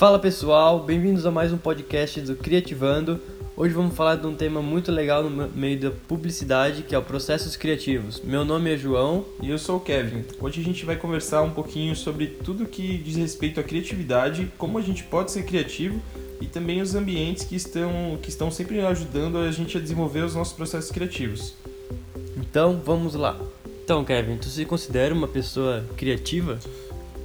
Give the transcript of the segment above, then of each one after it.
Fala pessoal, bem-vindos a mais um podcast do Criativando. Hoje vamos falar de um tema muito legal no meio da publicidade, que é o processos criativos. Meu nome é João e eu sou o Kevin. Hoje a gente vai conversar um pouquinho sobre tudo que diz respeito à criatividade, como a gente pode ser criativo e também os ambientes que estão, que estão sempre ajudando a gente a desenvolver os nossos processos criativos. Então, vamos lá. Então, Kevin, tu se considera uma pessoa criativa?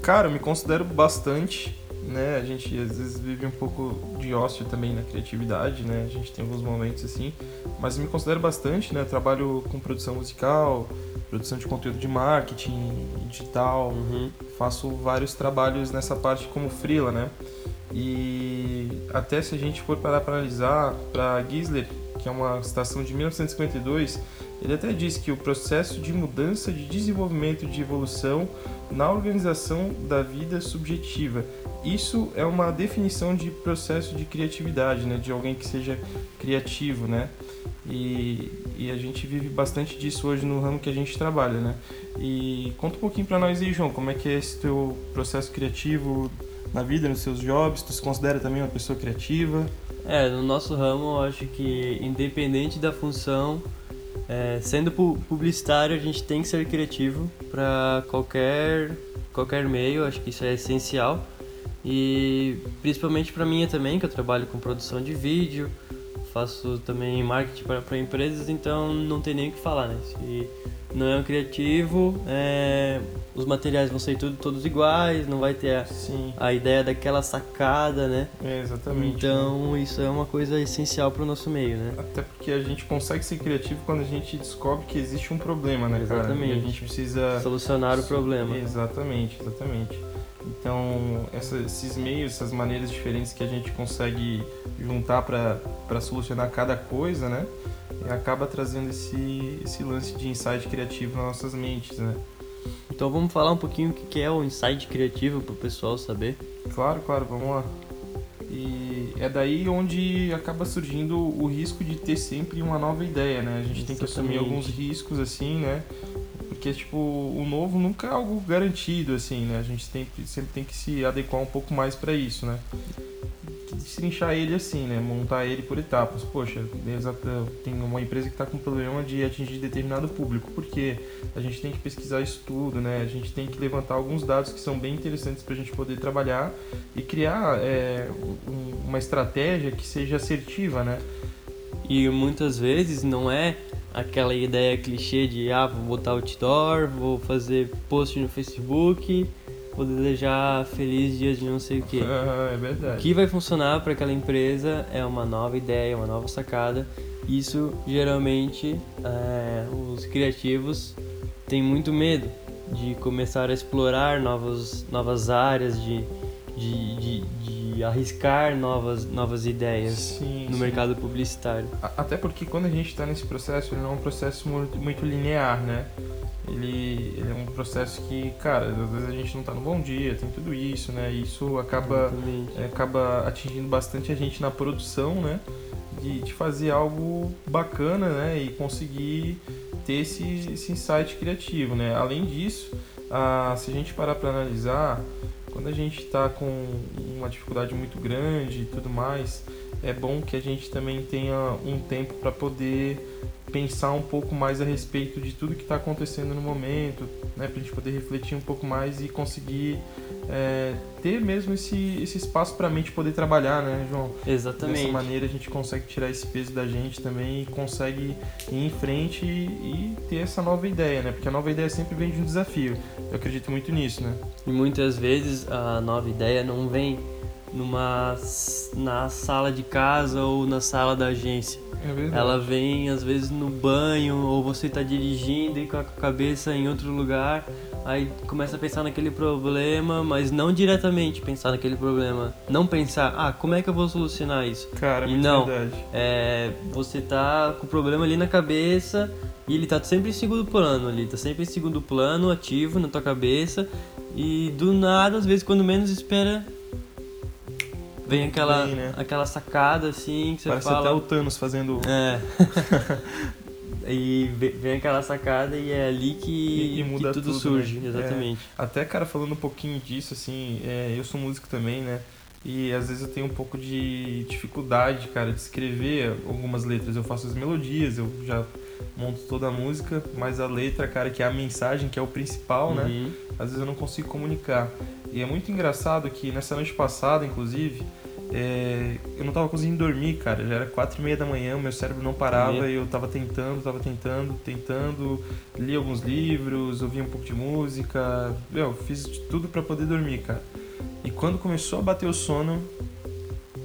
Cara, eu me considero bastante né? A gente às vezes vive um pouco de ócio também na criatividade, né? A gente tem alguns momentos assim, mas me considero bastante, né? Trabalho com produção musical, produção de conteúdo de marketing, digital, uhum. faço vários trabalhos nessa parte como freela, né? E até se a gente for parar para analisar, para Gisler, que é uma citação de 1952, ele até diz que o processo de mudança, de desenvolvimento, de evolução na organização da vida subjetiva isso é uma definição de processo de criatividade, né? De alguém que seja criativo, né? E, e a gente vive bastante disso hoje no ramo que a gente trabalha, né? E conta um pouquinho para nós aí, João, como é que é esse teu processo criativo na vida, nos seus jobs? Tu se considera também uma pessoa criativa? É, no nosso ramo, eu acho que independente da função, é, sendo publicitário, a gente tem que ser criativo para qualquer qualquer meio. Acho que isso é essencial. E principalmente para mim também, que eu trabalho com produção de vídeo, faço também marketing para empresas, então não tem nem o que falar, né? Se não é um criativo, é, os materiais vão ser tudo, todos iguais, não vai ter a, a ideia daquela sacada, né? É, exatamente. Então né? isso é uma coisa essencial para o nosso meio, né? Até porque a gente consegue ser criativo quando a gente descobre que existe um problema, né, exatamente. cara? E a gente precisa... Solucionar o problema. Exatamente, exatamente. Então, essa, esses meios, essas maneiras diferentes que a gente consegue juntar para solucionar cada coisa, né? Acaba trazendo esse, esse lance de insight criativo nas nossas mentes, né? Então vamos falar um pouquinho o que é o insight criativo para o pessoal saber? Claro, claro, vamos lá. E é daí onde acaba surgindo o risco de ter sempre uma nova ideia, né? A gente Exatamente. tem que assumir alguns riscos assim, né? Porque, tipo, o novo nunca é algo garantido, assim, né? A gente tem, sempre tem que se adequar um pouco mais para isso, né? Destrinchar ele assim, né? Montar ele por etapas. Poxa, tem uma empresa que está com problema de atingir determinado público. porque A gente tem que pesquisar isso tudo, né? A gente tem que levantar alguns dados que são bem interessantes para a gente poder trabalhar e criar é, um, uma estratégia que seja assertiva, né? E muitas vezes não é aquela ideia clichê de ah, vou botar outdoor, vou fazer post no Facebook, vou desejar feliz dias de não sei o que. é verdade. O que vai funcionar para aquela empresa é uma nova ideia, uma nova sacada. Isso geralmente é, os criativos têm muito medo de começar a explorar novas, novas áreas, de, de, de, de arriscar novas, novas ideias sim, no sim. mercado publicitário. Até porque quando a gente está nesse processo, ele não é um processo muito, muito linear, né? Ele, ele, é um processo que, cara, às vezes a gente não está no bom dia, tem tudo isso, né? E isso acaba, é, acaba atingindo bastante a gente na produção, né? De, de fazer algo bacana, né? E conseguir ter esse, esse insight criativo, né? Além disso, ah, se a gente parar para analisar, quando a gente está com uma dificuldade muito grande e tudo mais, é bom que a gente também tenha um tempo para poder pensar um pouco mais a respeito de tudo que está acontecendo no momento, né, para a gente poder refletir um pouco mais e conseguir é, ter mesmo esse, esse espaço para a mente poder trabalhar, né, João? Exatamente. Dessa maneira a gente consegue tirar esse peso da gente também e consegue ir em frente e, e ter essa nova ideia, né? Porque a nova ideia sempre vem de um desafio. Eu acredito muito nisso, né? E muitas vezes a nova ideia não vem numa na sala de casa ou na sala da agência. É Ela vem às vezes no banho ou você está dirigindo e com a cabeça em outro lugar, aí começa a pensar naquele problema, mas não diretamente pensar naquele problema. Não pensar, ah, como é que eu vou solucionar isso? Cara, e não, verdade. É, você tá com o problema ali na cabeça e ele tá sempre em segundo plano ali, tá sempre em segundo plano, ativo na tua cabeça. E do nada, às vezes, quando menos espera, vem aquela, bem, né? aquela sacada assim que você Parece fala. até o Thanos fazendo. É. e vem aquela sacada e é ali que, e, e muda que tudo, tudo, surge, né? exatamente. É, até, cara, falando um pouquinho disso, assim, é, eu sou músico também, né? E às vezes eu tenho um pouco de dificuldade, cara, de escrever algumas letras. Eu faço as melodias, eu já monto toda a música, mas a letra, cara, que é a mensagem, que é o principal, né? Uhum. Às vezes eu não consigo comunicar. E é muito engraçado que nessa noite passada, inclusive, é, eu não tava conseguindo dormir, cara. Já era quatro e meia da manhã, meu cérebro não parava e eu tava tentando, tava tentando, tentando. Li alguns livros, ouvi um pouco de música. Meu, fiz de tudo pra poder dormir, cara. E quando começou a bater o sono,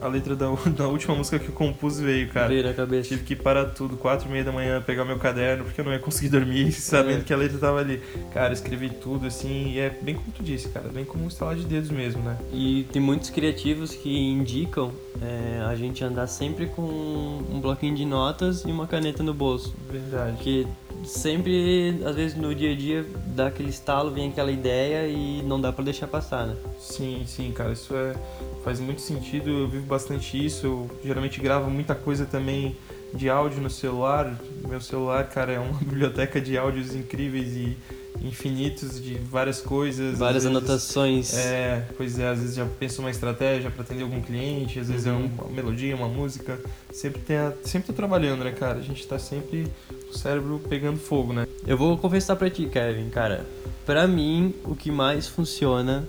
a letra da, da última música que eu compus veio, cara. Veio na cabeça. Tive que parar tudo, quatro e meia da manhã, pegar meu caderno, porque eu não ia conseguir dormir, sabendo É. que a letra tava ali. Cara, escrevi tudo, assim, e é bem como tu disse, cara, bem como um estalar de dedos mesmo, né? E tem muitos criativos que indicam é, a gente andar sempre com um bloquinho de notas e uma caneta no bolso. Verdade. Porque sempre, às vezes no dia a dia, dá aquele estalo, vem aquela ideia e não dá pra deixar passar, né? Sim, sim, cara, isso é, faz muito sentido, eu vivo bastante isso, eu geralmente gravo muita coisa também de áudio no celular, meu celular, cara, é uma biblioteca de áudios incríveis e infinitos de várias coisas. Várias vezes- anotações. É, pois é, às vezes já penso uma estratégia para atender algum cliente, às vezes Uhum. é uma melodia, uma música. Sempre tem a, sempre tô trabalhando, né, cara? A gente tá sempre o cérebro pegando fogo, né? Eu vou confessar pra ti, Kevin, cara. Pra mim, o que mais funciona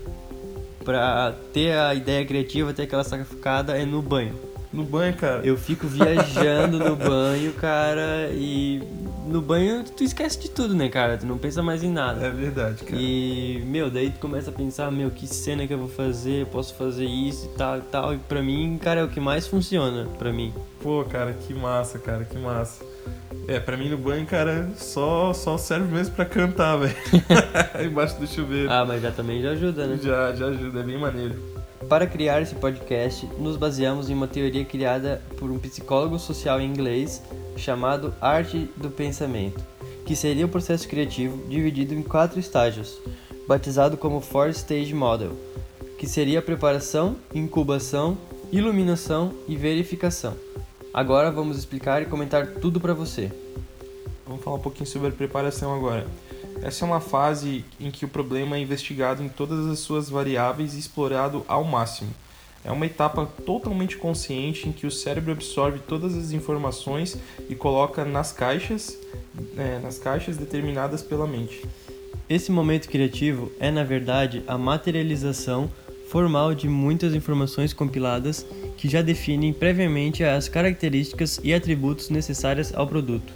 pra ter a ideia criativa, ter aquela sacada é no banho. No banho, cara. Eu fico viajando no banho, cara, e no banho tu esquece de tudo, né, cara? Tu não pensa mais em nada. É verdade, cara. E, meu, daí tu começa a pensar, meu, que cena que eu vou fazer, eu posso fazer isso e tal e tal. E pra mim, cara, é o que mais funciona pra mim. Pô, cara, que massa, cara, que massa. É, pra mim no banho, cara, só, só serve mesmo pra cantar, velho. Embaixo do chuveiro. Ah, mas já também já ajuda, né? Já, já ajuda, é bem maneiro. Para criar esse podcast, nos baseamos em uma teoria criada por um psicólogo social inglês chamado Arte do Pensamento, que seria o processo criativo dividido em quatro estágios, batizado como Four Stage Model, que seria a preparação, incubação, iluminação e verificação. Agora vamos explicar e comentar tudo para você. Vamos falar um pouquinho sobre a preparação agora. Essa é uma fase em que o problema é investigado em todas as suas variáveis e explorado ao máximo. É uma etapa totalmente consciente em que o cérebro absorve todas as informações e coloca nas caixas, é, nas caixas determinadas pela mente. Esse momento criativo é, na verdade, a materialização formal de muitas informações compiladas que já definem previamente as características e atributos necessárias ao produto.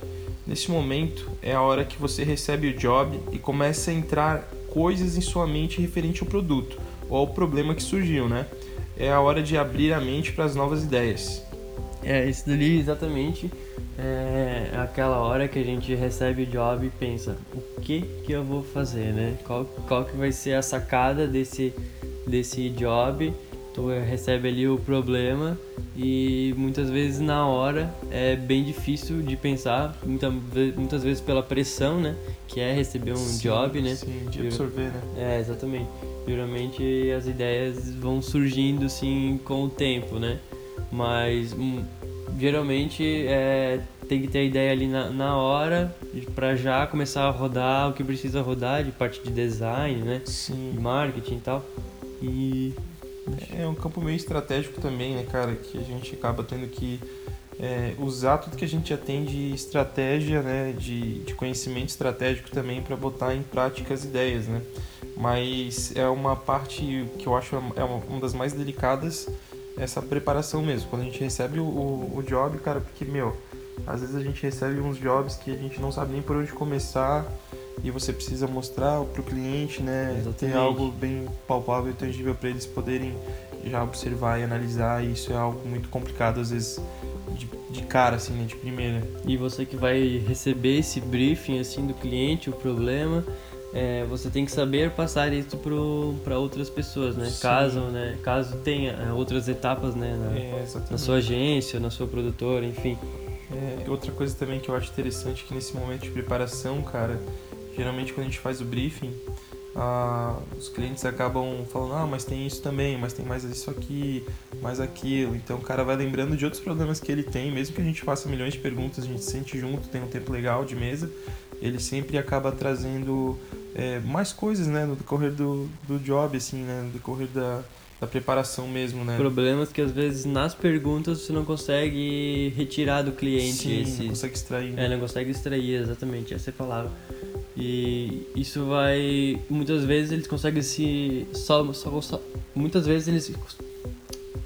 Nesse momento é a hora que você recebe o job e começa a entrar coisas em sua mente referente ao produto ou ao problema que surgiu, né? É a hora de abrir a mente para as novas ideias. É, isso dali exatamente é aquela hora que a gente recebe o job e pensa, o que que eu vou fazer, né? Qual, qual que vai ser a sacada desse, desse job? Tu recebe ali o problema e muitas vezes na hora é bem difícil de pensar, muita, muitas vezes pela pressão, né? Que é receber um Sim, job, né? Sim, de absorver, né? É, exatamente. Geralmente as ideias vão surgindo assim com o tempo, né? Mas hum, geralmente é, tem que ter a ideia ali na, na hora para já começar a rodar o que precisa rodar de parte de design, né? De Sim. marketing e tal. E É um campo meio estratégico também, né, cara? Que a gente acaba tendo que é, usar tudo que a gente já tem de estratégia, né? De, de conhecimento estratégico também para botar em prática as ideias, né? Mas é uma parte que eu acho é uma, uma das mais delicadas, essa preparação mesmo. Quando a gente recebe o, o, o job, cara, porque, meu, às vezes a gente recebe uns jobs que a gente não sabe nem por onde começar e você precisa mostrar para o cliente, né? Ter Exatamente. algo bem palpável e tangível para eles poderem já observar e analisar. E isso é algo muito complicado, às vezes, de, de cara, assim, né? De primeira. E você que vai receber esse briefing assim do cliente, o problema, é, você tem que saber passar isso para outras pessoas, né? Sim. Caso, né? Caso tenha é, outras etapas, né? Na, É, na sua agência, na sua produtora, enfim. É, outra coisa também que eu acho interessante é que nesse momento de preparação, cara, geralmente quando a gente faz o briefing, ah, os clientes acabam falando, ah, mas tem isso também, mas tem mais isso aqui, mais aquilo. Então o cara vai lembrando de outros problemas que ele tem, mesmo que a gente faça milhões de perguntas, a gente se sente junto, tem um tempo legal de mesa, ele sempre acaba trazendo é, mais coisas, né, no decorrer do, do job, assim, né, no decorrer da, da preparação mesmo, né? Problemas que às vezes nas perguntas você não consegue retirar do cliente. Sim, esse... não consegue extrair. É, não consegue extrair, exatamente, essa é a palavra. E isso vai. Muitas vezes eles conseguem se. Só, só, só, muitas vezes eles.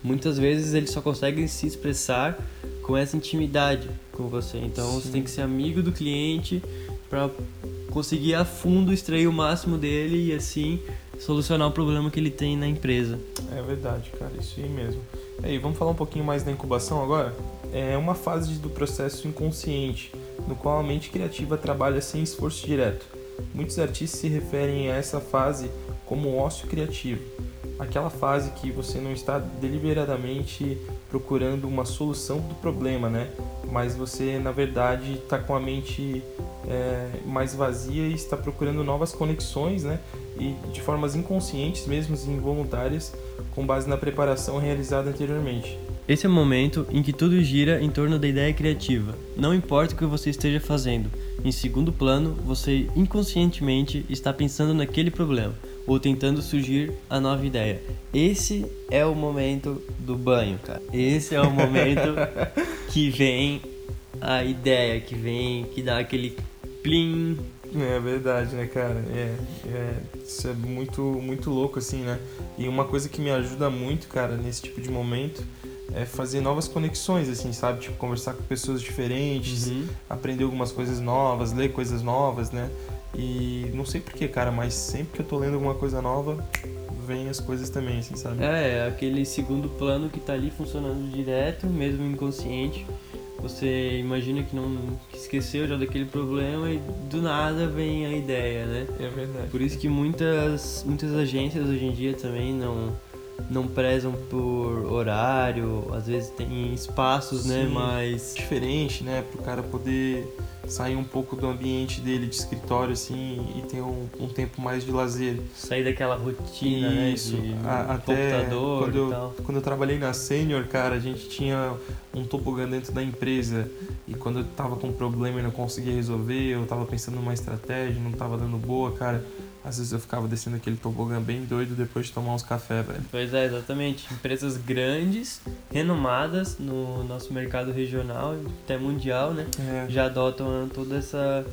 Muitas vezes eles só conseguem se expressar com essa intimidade com você. Então Sim. você tem que ser amigo do cliente para conseguir a fundo extrair o máximo dele e assim solucionar o problema que ele tem na empresa. É verdade, cara, isso aí mesmo. E aí, vamos falar um pouquinho mais da incubação agora? É uma fase do processo inconsciente, no qual a mente criativa trabalha sem esforço direto. Muitos artistas se referem a essa fase como ócio criativo, aquela fase que você não está deliberadamente procurando uma solução do problema, né? Mas você, na verdade, está com a mente é, mais vazia e está procurando novas conexões, né? E de formas inconscientes, mesmo involuntárias, com base na preparação realizada anteriormente. Esse é o momento em que tudo gira em torno da ideia criativa. Não importa o que você esteja fazendo, em segundo plano, você inconscientemente está pensando naquele problema ou tentando surgir a nova ideia. Esse é o momento do banho, cara. Esse é o momento que vem a ideia, que vem, que dá aquele plim. É verdade, né, cara? É, é, isso é muito, muito louco, assim, né? E uma coisa que me ajuda muito, cara, nesse tipo de momento é fazer novas conexões, assim, sabe? Tipo, conversar com pessoas diferentes, uhum. aprender algumas coisas novas, ler coisas novas, né? E não sei porquê, cara, mas sempre que eu tô lendo alguma coisa nova, vem as coisas também, assim, sabe? É, é aquele segundo plano que tá ali funcionando direto, mesmo inconsciente você imagina que não que esqueceu já daquele problema e do nada vem a ideia, né? É verdade. Por isso que muitas muitas agências hoje em dia também não não prezam por horário, às vezes tem espaços, né, Sim, né, mais diferente, né, para o cara poder sair um pouco do ambiente dele de escritório assim e ter um, um tempo mais de lazer. Sair daquela rotina, Isso. né? De a, até computador quando eu, tal. quando eu trabalhei na Senior, cara, a gente tinha um tobogã dentro da empresa e quando eu tava com um problema e não conseguia resolver, eu tava pensando numa estratégia, não tava dando boa, cara às vezes eu ficava descendo aquele tobogã bem doido depois de tomar uns café, velho. Pois é, exatamente. Empresas grandes, renomadas no nosso mercado regional, até mundial, né? É. Já adotam toda essa,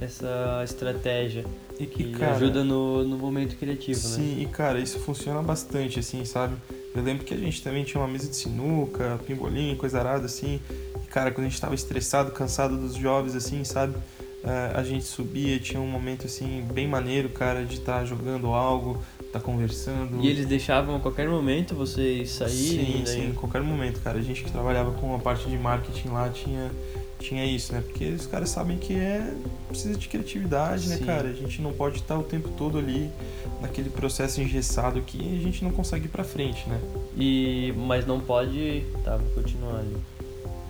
essa estratégia. E que e, cara, ajuda no, no momento criativo, sim, né? Sim, e cara, isso funciona bastante, assim, sabe? Eu lembro que a gente também tinha uma mesa de sinuca, pimbolim, coisa arada, assim. E, cara, quando a gente tava estressado, cansado dos jobs, assim, sabe? É, a gente subia, tinha um momento assim bem maneiro, cara, de estar tá jogando algo, tá conversando. E eles deixavam a qualquer momento vocês saírem? Sim, sim, a qualquer momento, cara. A gente que trabalhava com a parte de marketing lá tinha, tinha isso, né? Porque os caras sabem que é precisa de criatividade, né, sim. né, cara? A gente não pode estar o tempo todo ali naquele processo engessado que a gente não consegue ir pra frente, né? E mas não pode, tá, vou continuar ali.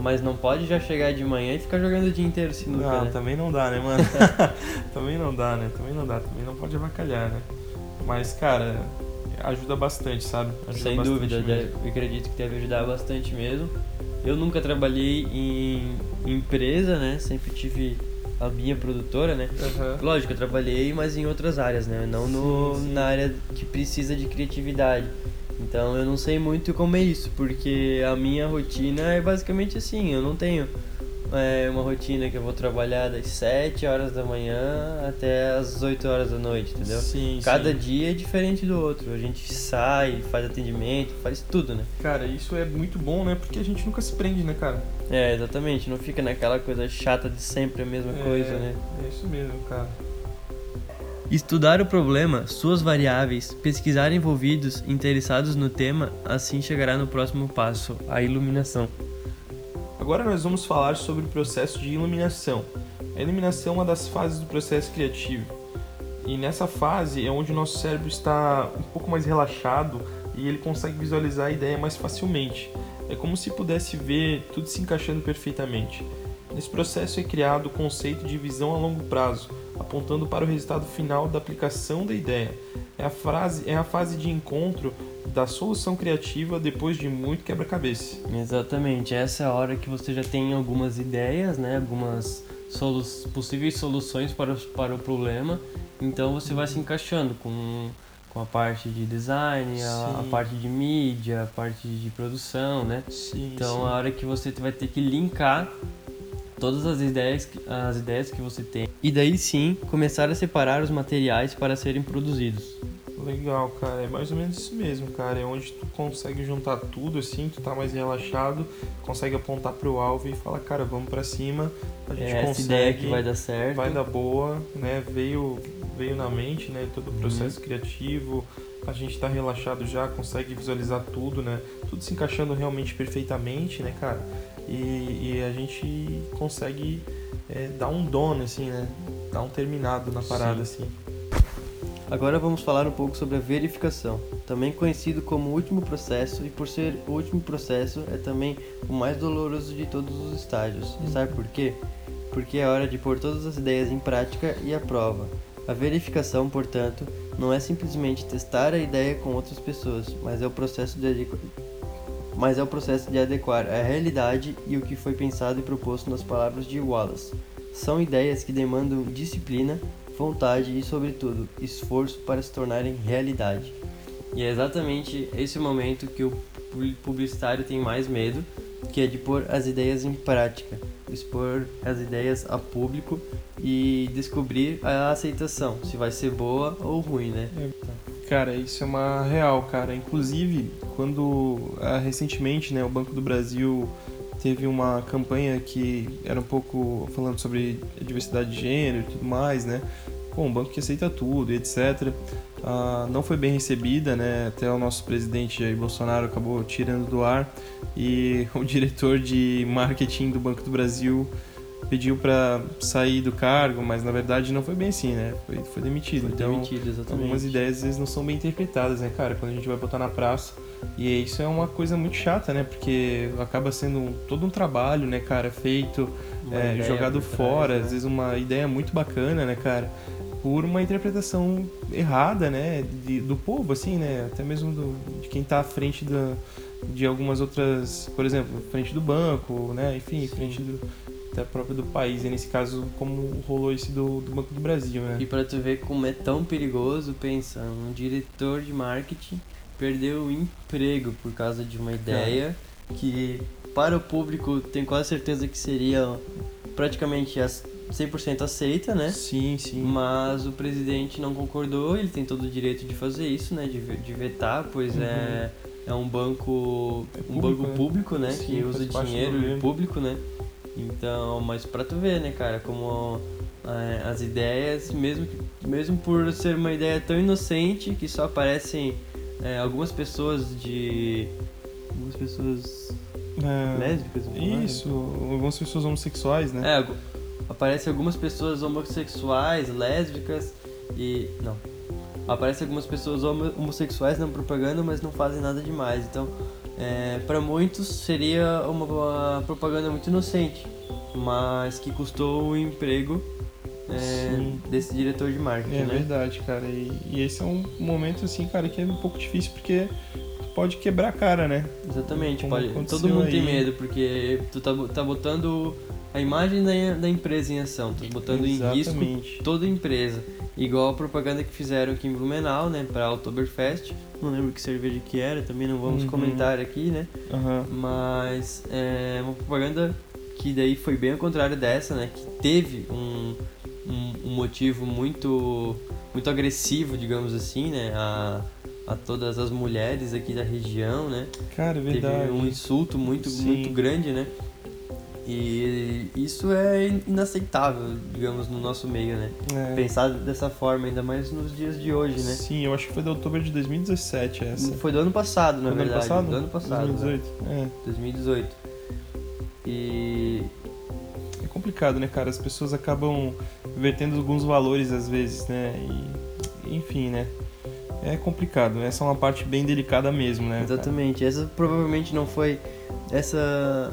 Mas não pode já chegar de manhã e ficar jogando o dia inteiro sinuca, Não, né? também não dá, né, mano? também não dá, né? Também não dá, também não pode avacalhar, né? Mas, cara, ajuda bastante, sabe? Ajuda Sem bastante dúvida, deve, eu acredito que deve ajudar bastante mesmo. Eu nunca trabalhei em empresa, né? Sempre tive a minha produtora, né? Uhum. Lógico, eu trabalhei, mas em outras áreas, né? Não no, sim, sim. na área que precisa de criatividade. Então eu não sei muito como é isso, porque a minha rotina é basicamente assim, eu não tenho é, uma rotina que eu vou trabalhar das 7 horas da manhã até as 8 horas da noite, entendeu? Sim, Cada sim. dia é diferente do outro. A gente sai, faz atendimento, faz tudo, né? Cara, isso é muito bom, né? Porque a gente nunca se prende, né, cara? É, exatamente. Não fica naquela coisa chata de sempre a mesma é, coisa, né? É isso mesmo, cara. Estudar o problema, suas variáveis, pesquisar envolvidos interessados no tema, assim chegará no próximo passo, a iluminação. Agora nós vamos falar sobre o processo de iluminação. A iluminação é uma das fases do processo criativo. E nessa fase é onde o nosso cérebro está um pouco mais relaxado e ele consegue visualizar a ideia mais facilmente. É como se pudesse ver tudo se encaixando perfeitamente. Nesse processo é criado o conceito de visão a longo prazo, apontando para o resultado final da aplicação da ideia. É a, frase, é a fase de encontro da solução criativa depois de muito quebra-cabeça. Exatamente, essa é a hora que você já tem algumas ideias, né? algumas solu possíveis soluções para, para o problema, então você vai se encaixando com com a parte de design, a, a, parte de mídia, a parte de produção, né? Sim, então sim. a hora que você vai ter que linkar todas as ideias, as ideias que você tem e daí sim começar a separar os materiais para serem produzidos. Legal, cara. É mais ou menos isso mesmo, cara. É onde tu consegue juntar tudo assim, tu tá mais relaxado, consegue apontar pro alvo e falar, cara, vamos para cima. A gente é consegue. Essa ideia que vai dar certo. Vai dar boa, né? Veio, veio na mente, né? Todo o processo uhum. criativo. A gente tá relaxado já, consegue visualizar tudo, né? Tudo se encaixando realmente perfeitamente, né, cara? E, e a gente consegue é, dar um dono, assim, né? Dar um terminado na parada, Sim. assim. Agora vamos falar um pouco sobre a verificação, também conhecido como último processo, e por ser o último processo é também o mais doloroso de todos os estágios. E sabe por quê? Porque é hora de pôr todas as ideias em prática e à prova. A verificação, portanto, não é simplesmente testar a ideia com outras pessoas, mas é o processo de mas é o processo de adequar a realidade e o que foi pensado e proposto nas palavras de Wallace. São ideias que demandam disciplina, vontade e, sobretudo, esforço para se tornarem realidade. E é exatamente esse momento que o publicitário tem mais medo, que é de pôr as ideias em prática, expor as ideias a público e descobrir a aceitação, se vai ser boa ou ruim, né? Cara, isso é uma real, cara. Inclusive, quando ah, recentemente, né, o Banco do Brasil teve uma campanha que era um pouco falando sobre diversidade de gênero e tudo mais, né? Bom, um banco que aceita tudo etc. Ah, não foi bem recebida, né? Até o nosso presidente Jair Bolsonaro acabou tirando do ar e o diretor de marketing do Banco do Brasil pediu para sair do cargo, mas na verdade não foi bem assim, né? Foi, foi demitido. Foi então, demitido, exatamente. algumas ideias às vezes não são bem interpretadas, né, cara? Quando a gente vai botar na praça. E isso é uma coisa muito chata, né? Porque acaba sendo todo um trabalho, né, cara, feito, é, jogado fora, trás, né? às vezes uma ideia muito bacana, né, cara? Por uma interpretação errada, né, de, do povo, assim, né? Até mesmo do, de quem tá à frente da, de algumas outras, por exemplo, frente do banco, né? Enfim, Sim. frente do, até própria do país, e nesse caso como rolou esse do, do Banco do Brasil, né? E para tu ver como é tão perigoso, pensa, um diretor de marketing perdeu o emprego por causa de uma ideia é. que para o público tenho quase certeza que seria praticamente 100% aceita, né? Sim, sim. Mas o presidente não concordou, ele tem todo o direito de fazer isso, né? De, de vetar, pois uhum. é, é um banco é público, um banco né? público, né? Sim, que usa dinheiro público, né? Então, mas pra tu ver, né, cara, como é, as ideias, mesmo, mesmo por ser uma ideia tão inocente que só aparecem é, algumas pessoas de. algumas pessoas é, lésbicas? Isso, algumas pessoas homossexuais, né? É, aparecem algumas pessoas homossexuais, lésbicas e. não. Aparecem algumas pessoas homossexuais na propaganda, mas não fazem nada demais. Então, é, para muitos seria uma, propaganda muito inocente, mas que custou o emprego é, desse diretor de marketing. É né? verdade, cara. E, e, esse é um momento assim, cara, que é um pouco difícil porque pode quebrar a cara, né? Exatamente, pode. Todo mundo aí. tem medo porque tu tá, tá botando a imagem da, da empresa em ação, tá botando Exatamente. em risco toda a empresa. Igual a propaganda que fizeram aqui em Blumenau, né, para Oktoberfest. Não lembro que cerveja que era, também não vamos uhum. comentar aqui, né? Uhum. Mas é uma propaganda que daí foi bem ao contrário dessa, né? Que teve um, um, um motivo muito muito agressivo, digamos assim, né? A, a todas as mulheres aqui da região, né? Cara, é verdade. Teve um insulto muito, muito grande, né? E isso é inaceitável, digamos, no nosso meio, né? É. Pensar dessa forma, ainda mais nos dias de hoje, né? Sim, eu acho que foi de outubro de 2017 essa. Foi do ano passado, na foi verdade. Do ano passado? Do ano passado. 2018. Né? É. 2018. E. É complicado, né, cara? As pessoas acabam vertendo alguns valores às vezes, né? E, enfim, né? É complicado. Essa é uma parte bem delicada mesmo, né? Exatamente. Cara? Essa provavelmente não foi. Essa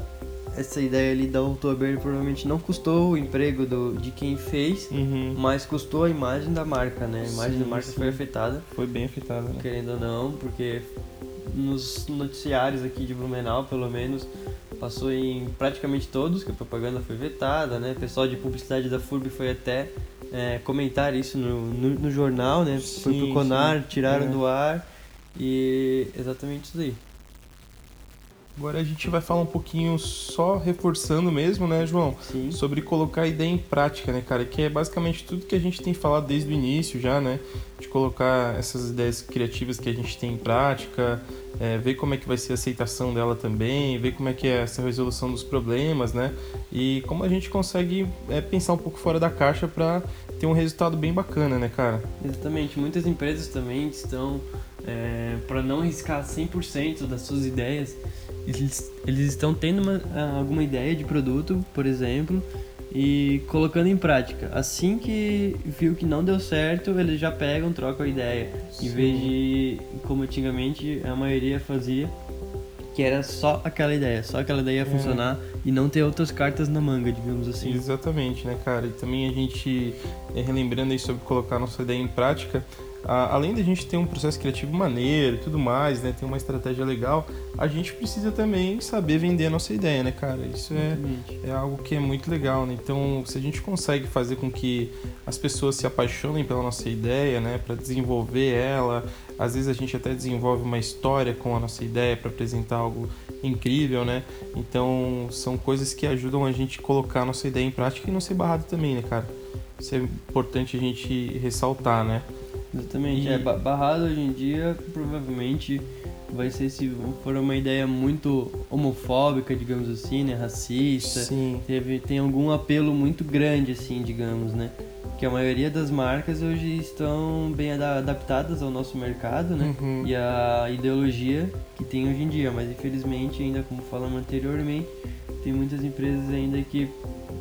essa ideia ali da Oktober provavelmente não custou o emprego do, de quem fez, uhum. mas custou a imagem da marca, né? A imagem sim, da marca sim. foi afetada. Foi bem afetada, né? Querendo ou não, porque nos noticiários aqui de Blumenau, pelo menos, passou em praticamente todos que a propaganda foi vetada, né? O pessoal de publicidade da FURB foi até é, comentar isso no, no, no jornal, né? Sim, Foi pro Conar, tiraram É. do ar e exatamente isso aí. Agora a gente vai falar um pouquinho só reforçando mesmo, né, João? Sim. Sobre colocar a ideia em prática, né, cara? Que é basicamente tudo que a gente tem falado desde o início já, né? De colocar essas ideias criativas que a gente tem em prática, é, ver como é que vai ser a aceitação dela também, ver como é que é essa resolução dos problemas, né? E como a gente consegue é, pensar um pouco fora da caixa para ter um resultado bem bacana, né, cara? Exatamente. Muitas empresas também estão, é, para não arriscar 100% das suas ideias, eles, eles estão tendo uma, ah, alguma ideia de produto, por exemplo, e colocando em prática. Assim que viu que não deu certo, eles já pegam, trocam a ideia. Em Sim. vez de, como antigamente a maioria fazia, que era só aquela ideia, só aquela ideia ia funcionar e não ter outras cartas na manga, digamos assim. Exatamente, né, cara? E também a gente, é, relembrando aí sobre colocar nossa ideia em prática, além da gente ter um processo criativo maneiro e tudo mais, né, ter uma estratégia legal, a gente precisa também saber vender a nossa ideia, né, cara? Isso é, é algo que é muito legal, né? Então, se a gente consegue fazer com que as pessoas se apaixonem pela nossa ideia, né, para desenvolver ela, às vezes a gente até desenvolve uma história com a nossa ideia para apresentar algo incrível, né? Então, são coisas que ajudam a gente colocar a nossa ideia em prática e não ser barrado também, né, cara? Isso é importante a gente ressaltar, né? Exatamente. E- É, ba- barrado hoje em dia provavelmente vai ser se for uma ideia muito homofóbica, digamos assim, né? Racista. Sim. Teve, tem algum apelo muito grande, assim, digamos, né? Que a maioria das marcas hoje estão bem ada- adaptadas ao nosso mercado, né? Uhum. E a ideologia que tem hoje em dia. Mas infelizmente, ainda como falamos anteriormente, tem muitas empresas ainda que,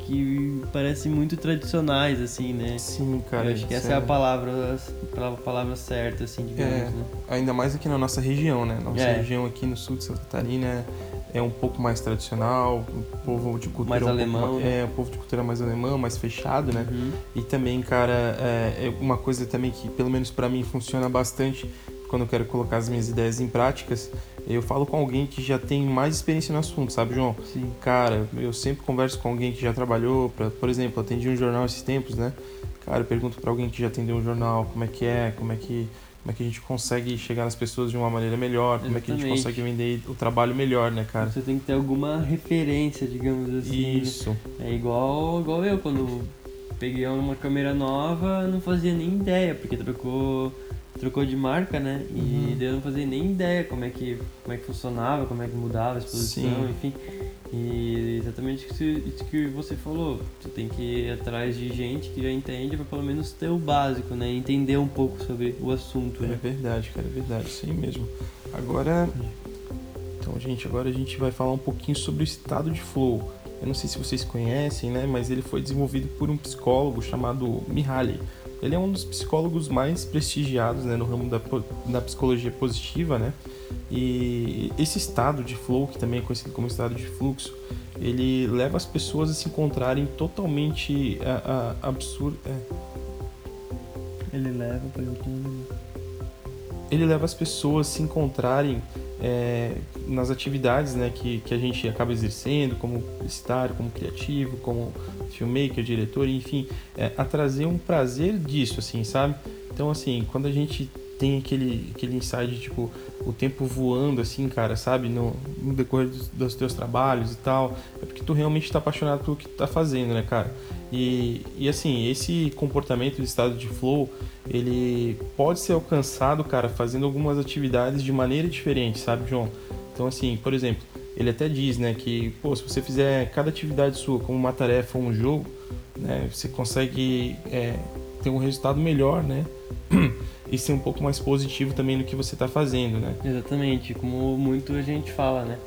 que parecem muito tradicionais, assim, né? Sim, cara. Eu acho que essa é a sério. palavra, a palavra certa, assim, digamos, É. né? Ainda mais aqui na nossa região, né? Nossa É. região aqui no sul de Santa Catarina é, um pouco mais tradicional, um povo de cultura Mais um pouco alemão, mais- né? É, um povo de cultura mais alemão, mais fechado, né? Uhum. E também, cara, é, é uma coisa também que, pelo menos pra mim, funciona bastante quando eu quero colocar as minhas ideias em práticas. Eu falo com alguém que já tem mais experiência no assunto, sabe, João? Sim. Cara, eu sempre converso com alguém que já trabalhou, pra, por exemplo, atendi um jornal esses tempos, né? Cara, eu pergunto pra alguém que já atendeu um jornal como é que é, como é que, como é que a gente consegue chegar nas pessoas de uma maneira melhor, como é que a gente Exatamente. consegue vender o trabalho melhor, né, cara? Você tem que ter alguma referência, digamos assim. né? Isso. É igual, igual eu, quando peguei uma câmera nova, não fazia nem ideia, porque trocou, trocou de marca, né? E Uhum. eu não fazia nem ideia como é que, como é que funcionava, como é que mudava a exposição, Sim. enfim. E exatamente isso, que você falou. Tu tem que ir atrás de gente que já entende pra pelo menos ter o básico, né? Entender um pouco sobre o assunto, É né? verdade, cara, é verdade, isso aí mesmo. Agora, então, gente, agora a gente vai falar um pouquinho sobre o estado de flow. Eu não sei se vocês conhecem, né, mas ele foi desenvolvido por um psicólogo chamado Mihaly. Ele é um dos psicólogos mais prestigiados, né, no ramo da, da psicologia positiva, né? E esse estado de flow, que também é conhecido como estado de fluxo, ele leva as pessoas a se encontrarem totalmente a, a, absurdo, é, Ele leva ele leva as pessoas a se encontrarem é, nas atividades né, que, que a gente acaba exercendo, como publicitário, como criativo, como filmmaker, diretor, enfim, é, a trazer um prazer disso, assim, sabe? Então, assim, quando a gente tem aquele, aquele insight, tipo, o tempo voando, assim, cara, sabe? No, no decorrer dos, dos teus trabalhos e tal, é porque tu realmente tá apaixonado pelo que tu tá fazendo, né, cara? E, e assim, esse comportamento de estado de flow, ele pode ser alcançado, cara, fazendo algumas atividades de maneira diferente, sabe, João? Então, assim, por exemplo, ele até diz, né, que, pô, se você fizer cada atividade sua como uma tarefa ou um jogo, né, você consegue é, ter um resultado melhor, né? e ser um pouco mais positivo também no que você está fazendo, né? Exatamente, como muito a gente fala, né?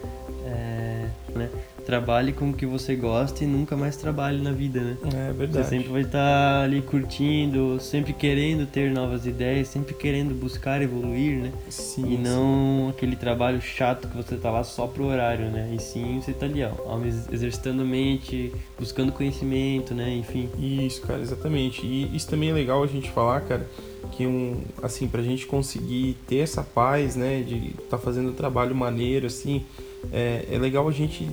Trabalhe com o que você gosta e nunca mais trabalhe na vida, né? É Você verdade. sempre vai estar ali curtindo, sempre querendo ter novas ideias, sempre querendo buscar evoluir, né? Sim, E não aquele trabalho chato que você tá lá só pro horário, né? E sim você tá ali, ó, exercitando a mente, buscando conhecimento, né? Enfim. Isso, cara, exatamente. E isso também é legal a gente falar, cara, que um, assim, pra gente conseguir ter essa paz, né, de estar tá fazendo um trabalho maneiro, assim, é, é legal a gente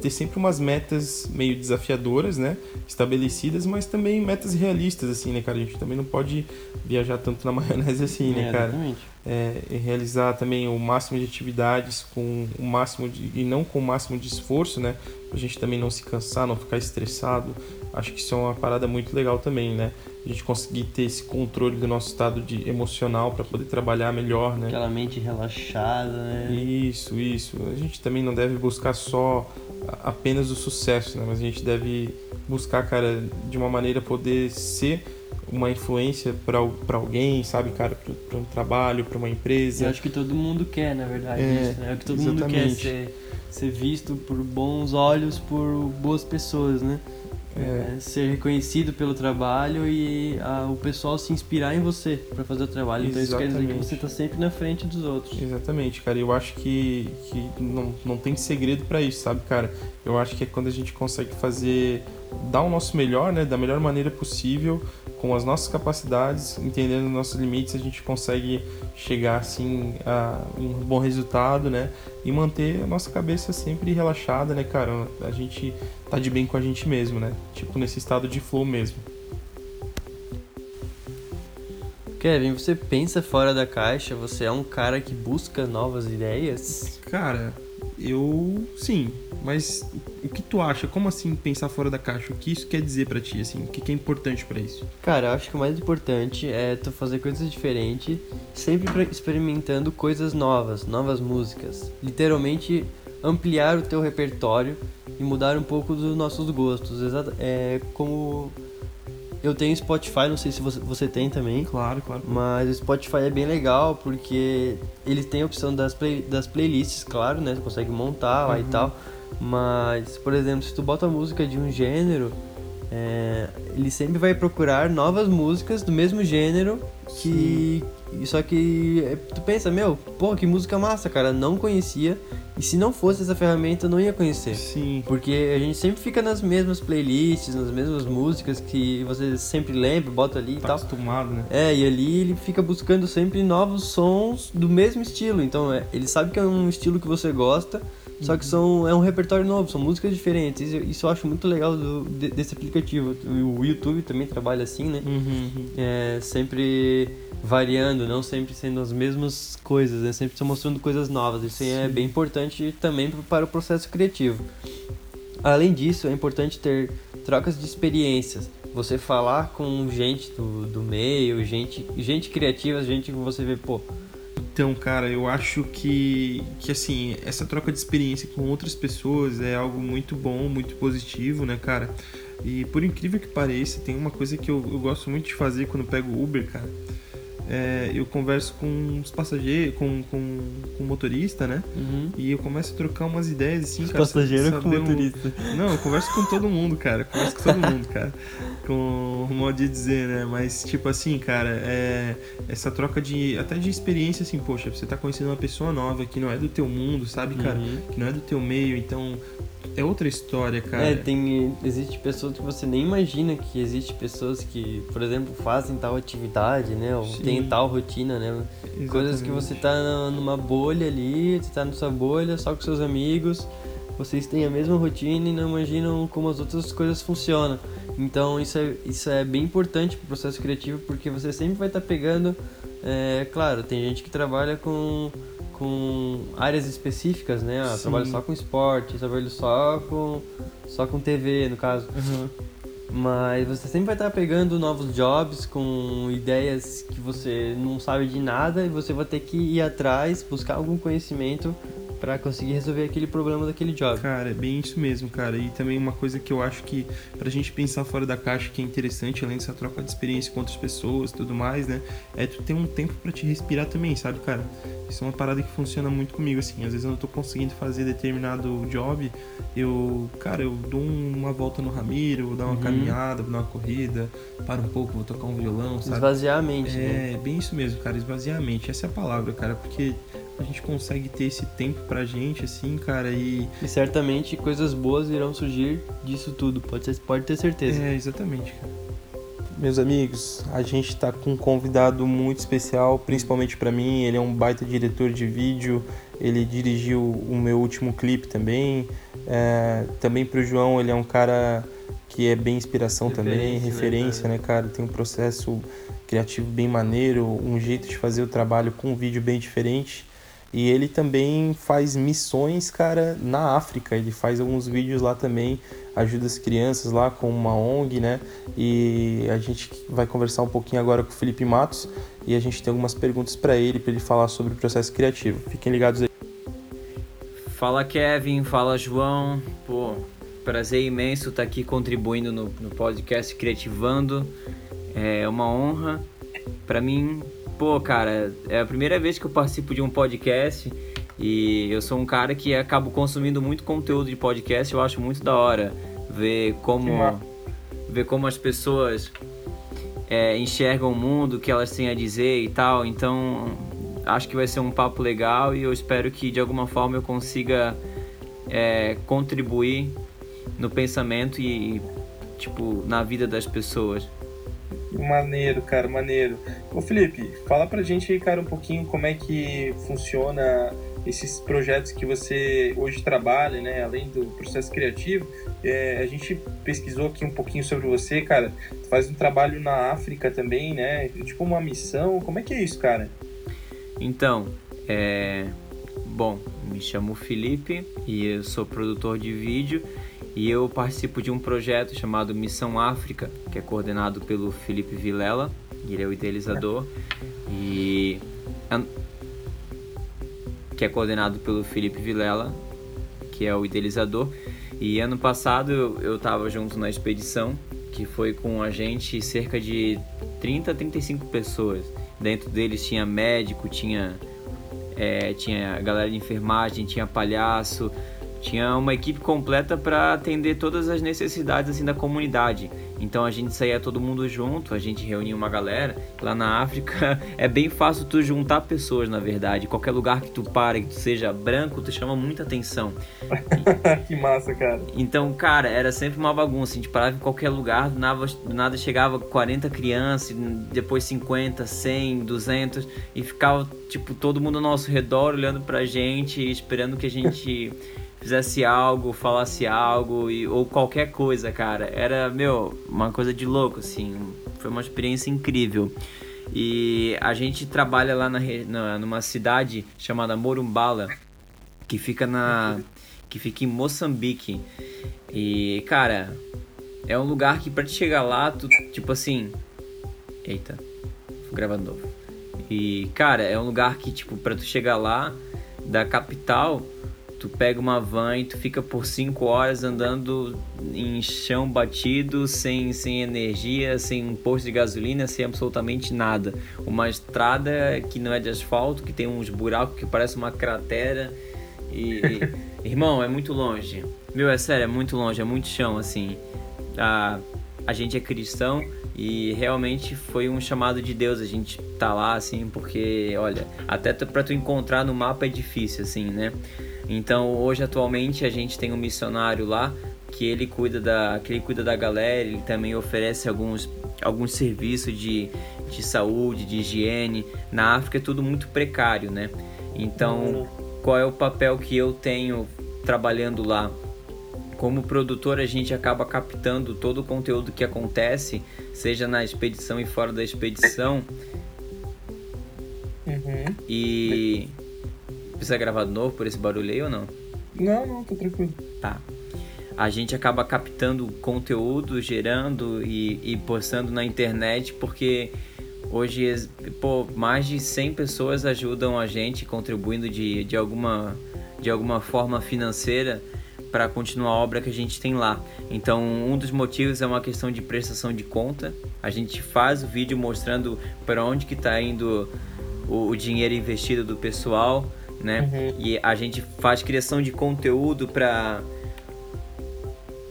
ter sempre umas metas meio desafiadoras, né? Estabelecidas, mas também metas realistas, assim, né, cara? A gente também não pode viajar tanto na maionese assim, né, É, cara? exatamente. É, e realizar também o máximo de atividades com o máximo de, e não com o máximo de esforço, né? Pra gente também não se cansar, não ficar estressado. Acho que isso é uma parada muito legal também, né? A gente conseguir ter esse controle do nosso estado de emocional para poder trabalhar melhor, né? Aquela mente relaxada, né? Isso, isso. A gente também não deve buscar só apenas o sucesso, né? Mas a gente deve buscar, cara, de uma maneira poder ser uma influência para alguém, sabe, cara, para um trabalho, para uma empresa. Eu acho que todo mundo quer, na verdade, É, isso, né? É o que todo mundo quer exatamente. ser, ser visto por bons olhos, por boas pessoas, né? É. Ser reconhecido pelo trabalho e ah, o pessoal se inspirar em você para fazer o trabalho. Então isso quer dizer que você tá sempre na frente dos outros. Exatamente, cara. Eu acho que, que não, não tem segredo pra isso, sabe, cara? Eu acho que é quando a gente consegue fazer, dar o nosso melhor, né, da melhor maneira possível, com as nossas capacidades, entendendo os nossos limites, a gente consegue chegar, assim, a um bom resultado, né? E manter a nossa cabeça sempre relaxada, né, cara? A gente tá de bem com a gente mesmo, né? Tipo, nesse estado de flow mesmo. Kevin, você pensa fora da caixa? Você é um cara que busca novas ideias? Cara, eu sim, mas o- que tu acha? Como assim pensar fora da caixa? O que isso quer dizer pra ti assim? O que é importante pra isso? Cara, eu acho que o mais importante é tu fazer coisas diferentes, sempre experimentando coisas novas, novas músicas. Literalmente ampliar o teu repertório e mudar um pouco dos nossos gostos. É como eu tenho Spotify, não sei se você, você tem também. Claro, claro. Mas o Spotify é bem legal porque ele tem a opção das, play, das playlists, claro, né? Você consegue montar lá e Uhum. tal. Mas, por exemplo, se tu bota a música de um gênero, é, ele sempre vai procurar novas músicas do mesmo gênero que. Só que é, tu pensa, meu, pô, que música massa, cara, não conhecia. E se não fosse essa ferramenta, eu não ia conhecer. Sim. Porque a gente sempre fica nas mesmas playlists, nas mesmas músicas que você sempre lembra, bota ali e Tá tal. acostumado, né? É, e ali ele fica buscando sempre novos sons do mesmo estilo. Então, é, ele sabe que é um estilo que você gosta, só que são, é um repertório novo, são músicas diferentes. Isso, isso eu acho muito legal do- de- desse aplicativo. O YouTube também trabalha assim, né? Uhum. É, sempre variando, não sempre sendo as mesmas coisas, né? Sempre mostrando coisas novas. Isso é Sim. bem importante também para o processo criativo. Além disso, é importante ter trocas de experiências. Você falar com gente do, do meio, gente, gente criativa, gente que você vê, pô, Então, cara, eu acho que, que assim, essa troca de experiência com outras pessoas é algo muito bom, muito positivo, né, cara? E por incrível que pareça, tem uma coisa que eu, eu gosto muito de fazer quando eu pego Uber, cara. É, eu converso com os passageiros, com, com, com o motorista, né? uhum. E eu começo a trocar umas ideias assim, cara. passageiro com um- motorista. Não, eu converso com todo mundo, cara. Converso com todo mundo, cara. Com o modo de dizer, né? Mas, tipo assim, cara, é essa troca de. até de experiência, assim, poxa, você tá conhecendo uma pessoa nova que não é do teu mundo, sabe, cara? Uhum. Que não é do teu meio, então. É outra história, cara. É, tem, existe pessoas que você nem imagina que existe pessoas que, por exemplo, fazem tal atividade, né? Ou Sim. tem tal rotina, né? Coisas que Exatamente. você tá numa bolha ali, você tá na sua bolha só com seus amigos, vocês têm a mesma rotina e não imaginam como as outras coisas funcionam. Então isso é, isso é bem importante pro processo criativo porque você sempre vai estar pegando. É, claro, tem gente que trabalha com, com áreas específicas, né? Ah, Sim. trabalha só com esporte, trabalha só com, só com TV, no caso. Aham. Mas você sempre vai estar pegando novos jobs com ideias que você não sabe de nada e você vai ter que ir atrás, buscar algum conhecimento para conseguir resolver aquele problema daquele job. Cara, é bem isso mesmo, cara. E também uma coisa que eu acho que pra gente pensar fora da caixa que é interessante, além dessa troca de experiência com outras pessoas e tudo mais, né? É tu ter um tempo pra te respirar também, sabe, cara? Isso é uma parada que funciona muito comigo, assim. Às vezes eu não tô conseguindo fazer determinado job, eu, cara, eu dou uma volta no Ramiro, vou dar uma Uhum. caminhada, vou dar uma corrida, paro um pouco, vou tocar um violão, sabe? Esvaziar a mente, né? É, bem isso mesmo, cara, esvaziar a mente. Essa é a palavra, cara, porque a gente consegue ter esse tempo pra gente, assim, cara, e E certamente coisas boas irão surgir disso tudo, pode, ser, pode ter certeza. É, exatamente, cara. meus amigos, a gente está com um convidado muito especial, principalmente para mim. Ele é um baita diretor de vídeo, ele dirigiu o meu último clipe também. É, também para o João, ele é um cara que é bem inspiração referência, também, referência, né, né, cara? Tem um processo criativo bem maneiro, um jeito de fazer o trabalho com um vídeo bem diferente. E ele também faz missões, cara, na África. Ele faz alguns vídeos lá também, ajuda as crianças lá com uma ONG, né? E a gente vai conversar um pouquinho agora com o Felipe Matos e a gente tem algumas perguntas para ele, para ele falar sobre o processo criativo. Fiquem ligados aí. Fala Kevin, fala João. Pô, prazer imenso estar aqui contribuindo no, no podcast Criativando. É uma honra para mim pô, cara, é a primeira vez que eu participo de um podcast e eu sou um cara que acabo consumindo muito conteúdo de podcast, eu acho muito da hora ver como ver como as pessoas é, enxergam o mundo, o que elas têm a dizer e tal. Então, acho que vai ser um papo legal e eu espero que de alguma forma eu consiga é, contribuir no pensamento e tipo na vida das pessoas. Maneiro, cara, maneiro. Ô Felipe, fala pra gente aí, cara, um pouquinho como é que funciona esses projetos que você hoje trabalha, né? Além do processo criativo, é, a gente pesquisou aqui um pouquinho sobre você, cara. Tu faz um trabalho na África também, né? Tipo uma missão. Como é que é isso, cara? Então, é... Bom, me chamo Felipe e eu sou produtor de vídeo e eu participo de um projeto chamado Missão África, que é coordenado pelo Felipe Vilela, ele é o idealizador, e que é coordenado pelo Felipe Vilela, que é o idealizador. E ano passado eu estava junto na expedição, que foi com a gente cerca de 30 a 35 pessoas. Dentro deles tinha médico, tinha, é, tinha galera de enfermagem, tinha palhaço, tinha uma equipe completa para atender todas as necessidades assim da comunidade. Então a gente saía todo mundo junto, a gente reunia uma galera. Lá na África é bem fácil tu juntar pessoas, na verdade. Qualquer lugar que tu pare, que tu seja branco, tu chama muita atenção. que massa, cara. Então, cara, era sempre uma bagunça. A gente parava em qualquer lugar, do nada, do nada chegava 40 crianças, depois 50, 100, 200 e ficava tipo todo mundo ao nosso redor olhando pra gente, esperando que a gente fizesse algo, falasse algo e, ou qualquer coisa, cara. Era, meu, uma coisa de louco, assim. Foi uma experiência incrível. E a gente trabalha lá na, na, numa cidade chamada Morumbala, que fica na que fica em Moçambique. E, cara, é um lugar que pra te chegar lá, tu, tipo assim, eita, vou gravar de novo. E, cara, é um lugar que, tipo, pra tu chegar lá da capital, tu pega uma van e tu fica por 5 horas andando em chão batido, sem, sem energia, sem um posto de gasolina, sem absolutamente nada. Uma estrada que não é de asfalto, que tem uns buracos que parece uma cratera. E, e irmão, é muito longe. Meu, é sério, é muito longe, é muito chão, assim. A, a gente é cristão e realmente foi um chamado de Deus a gente tá lá, assim, porque, olha, até pra tu encontrar no mapa é difícil, assim, né? Então hoje atualmente a gente tem um missionário lá que ele cuida da, que ele cuida da galera, ele também oferece alguns, alguns serviços de, de saúde, de higiene. Na África é tudo muito precário, né? Então qual é o papel que eu tenho trabalhando lá? Como produtor, a gente acaba captando todo o conteúdo que acontece, seja na expedição e fora da expedição. Uhum. E Precisa gravar de novo por esse barulho aí ou não? Não, não, tô tranquilo. Tá. A gente acaba captando conteúdo, gerando e, e postando na internet porque hoje pô, mais de 100 pessoas ajudam a gente contribuindo de, de, alguma, de alguma forma financeira para continuar a obra que a gente tem lá. Então, um dos motivos é uma questão de prestação de conta. A gente faz o vídeo mostrando para onde que está indo o, o dinheiro investido do pessoal né? Uhum. E a gente faz criação de conteúdo para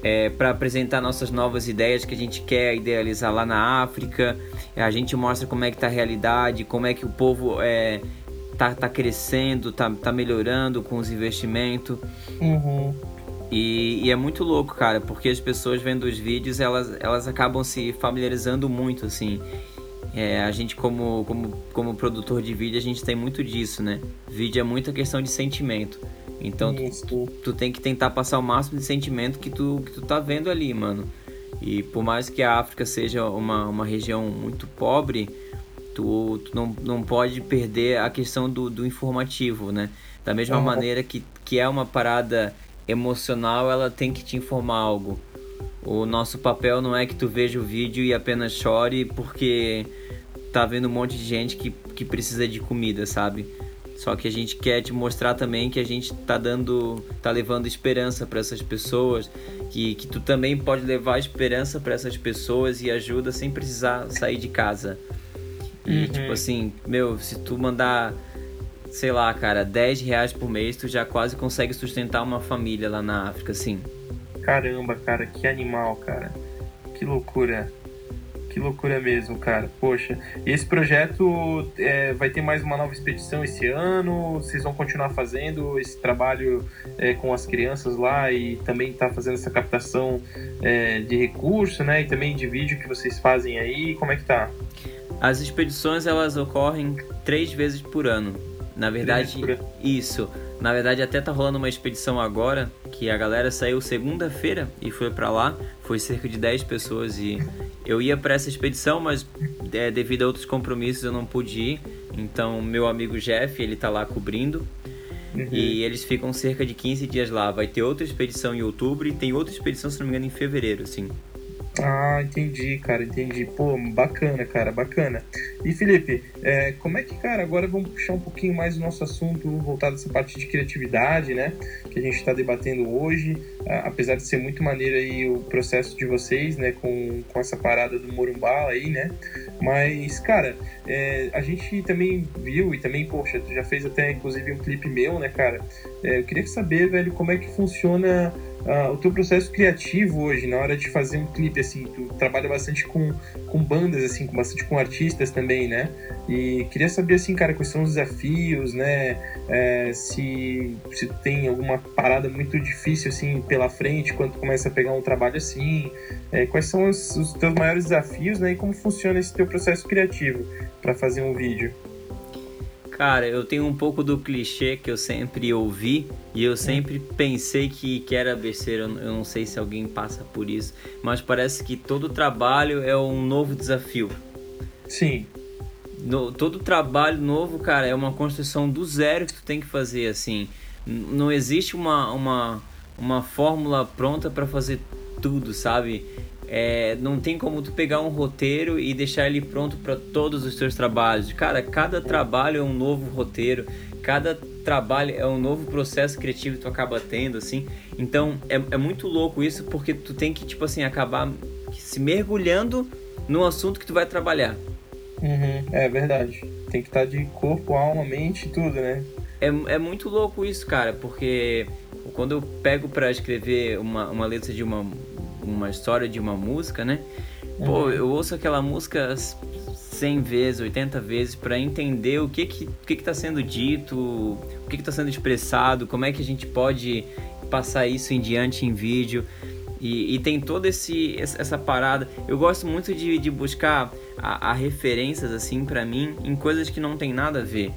é, para apresentar nossas novas ideias que a gente quer idealizar lá na África. A gente mostra como é que tá a realidade, como é que o povo é, tá, tá crescendo, tá, tá melhorando com os investimentos. Uhum. E, e, é muito louco, cara, porque as pessoas vendo os vídeos, elas, elas acabam se familiarizando muito, assim. É, a gente, como, como, como produtor de vídeo, a gente tem muito disso, né? Vídeo é muita questão de sentimento. Então, tu, tu, tem que tentar passar o máximo de sentimento que tu, que tu tá vendo ali, mano. E por mais que a África seja uma, uma região muito pobre, tu, tu não, não pode perder a questão do, do informativo, né? Da mesma uhum. maneira que, que é uma parada emocional, ela tem que te informar algo. O nosso papel não é que tu veja o vídeo e apenas chore porque tá vendo um monte de gente que, que precisa de comida, sabe? Só que a gente quer te mostrar também que a gente tá dando, tá levando esperança para essas pessoas, que, que tu também pode levar esperança para essas pessoas e ajuda sem precisar sair de casa. E uhum. tipo assim, meu, se tu mandar, sei lá, cara, 10 reais por mês, tu já quase consegue sustentar uma família lá na África, assim. Caramba, cara, que animal, cara. Que loucura que loucura mesmo, cara. Poxa, e esse projeto é, vai ter mais uma nova expedição esse ano? Vocês vão continuar fazendo esse trabalho é, com as crianças lá e também tá fazendo essa captação é, de recurso, né? E também de vídeo que vocês fazem aí? Como é que tá? As expedições elas ocorrem três vezes por ano. Na verdade, isso. Na verdade, até tá rolando uma expedição agora que a galera saiu segunda-feira e foi para lá. Foi cerca de 10 pessoas e eu ia para essa expedição, mas é, devido a outros compromissos eu não pude ir. Então, meu amigo Jeff, ele tá lá cobrindo. Uhum. E eles ficam cerca de 15 dias lá. Vai ter outra expedição em outubro e tem outra expedição, se não me engano, em fevereiro, assim. Ah, entendi, cara, entendi. Pô, bacana, cara, bacana. E Felipe, é, como é que, cara, agora vamos puxar um pouquinho mais o nosso assunto voltado a essa parte de criatividade, né? Que a gente está debatendo hoje. Apesar de ser muito maneiro aí o processo de vocês, né? Com, com essa parada do Morumbá aí, né? Mas, cara, é, a gente também viu e também, poxa, tu já fez até inclusive um clipe meu, né, cara? É, eu queria saber, velho, como é que funciona uh, o teu processo criativo hoje, na hora de fazer um clipe, assim, tu trabalha bastante com, com bandas, assim, com bastante com artistas também, né? E queria saber, assim, cara, quais são os desafios, né? É, se, se tem alguma parada muito difícil, assim, pela frente, quando tu começa a pegar um trabalho assim, é, quais são os, os teus maiores desafios, né? E como funciona esse teu processo criativo para fazer um vídeo? Cara, eu tenho um pouco do clichê que eu sempre ouvi e eu sempre pensei que, que era besteira. Eu não sei se alguém passa por isso, mas parece que todo trabalho é um novo desafio. Sim. No, todo trabalho novo, cara, é uma construção do zero que tu tem que fazer, assim. Não existe uma, uma, uma fórmula pronta para fazer tudo, sabe? É, não tem como tu pegar um roteiro e deixar ele pronto para todos os teus trabalhos. Cara, cada trabalho é um novo roteiro, cada trabalho é um novo processo criativo que tu acaba tendo, assim. Então é, é muito louco isso porque tu tem que, tipo assim, acabar se mergulhando no assunto que tu vai trabalhar. Uhum, é verdade. Tem que estar tá de corpo, alma, mente, tudo, né? É, é muito louco isso, cara, porque quando eu pego para escrever uma, uma letra de uma uma história de uma música, né? Pô, uhum. eu ouço aquela música 100 vezes, 80 vezes para entender o que que, o que que tá sendo dito, o que que tá sendo expressado, como é que a gente pode passar isso em diante em vídeo. E, e tem toda esse, essa parada. Eu gosto muito de, de buscar a, a referências, assim, para mim, em coisas que não tem nada a ver.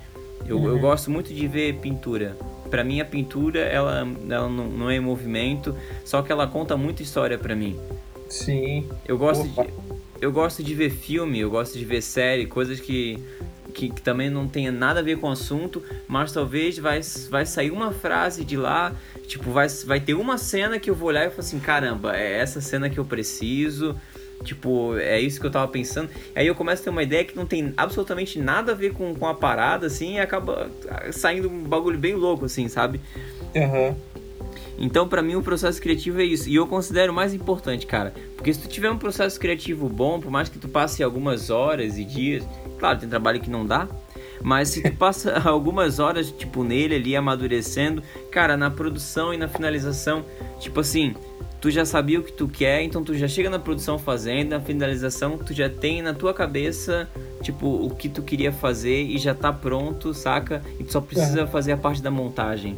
Eu, uhum. eu gosto muito de ver pintura para mim a pintura ela, ela não, não, é em movimento, só que ela conta muita história para mim. Sim. Eu gosto de, eu gosto de ver filme, eu gosto de ver série, coisas que, que, que, também não tenha nada a ver com o assunto, mas talvez vai, vai sair uma frase de lá, tipo, vai, vai ter uma cena que eu vou olhar e falar assim, caramba, é essa cena que eu preciso. Tipo, é isso que eu tava pensando. Aí eu começo a ter uma ideia que não tem absolutamente nada a ver com, com a parada, assim, e acaba saindo um bagulho bem louco, assim, sabe? Uhum. Então, para mim, o processo criativo é isso. E eu considero mais importante, cara. Porque se tu tiver um processo criativo bom, por mais que tu passe algumas horas e dias, claro, tem trabalho que não dá. Mas se tu passa algumas horas, tipo, nele ali, amadurecendo, cara, na produção e na finalização, tipo assim, tu já sabia o que tu quer, então tu já chega na produção fazendo, na finalização tu já tem na tua cabeça, tipo, o que tu queria fazer e já tá pronto, saca? E tu só precisa é. fazer a parte da montagem.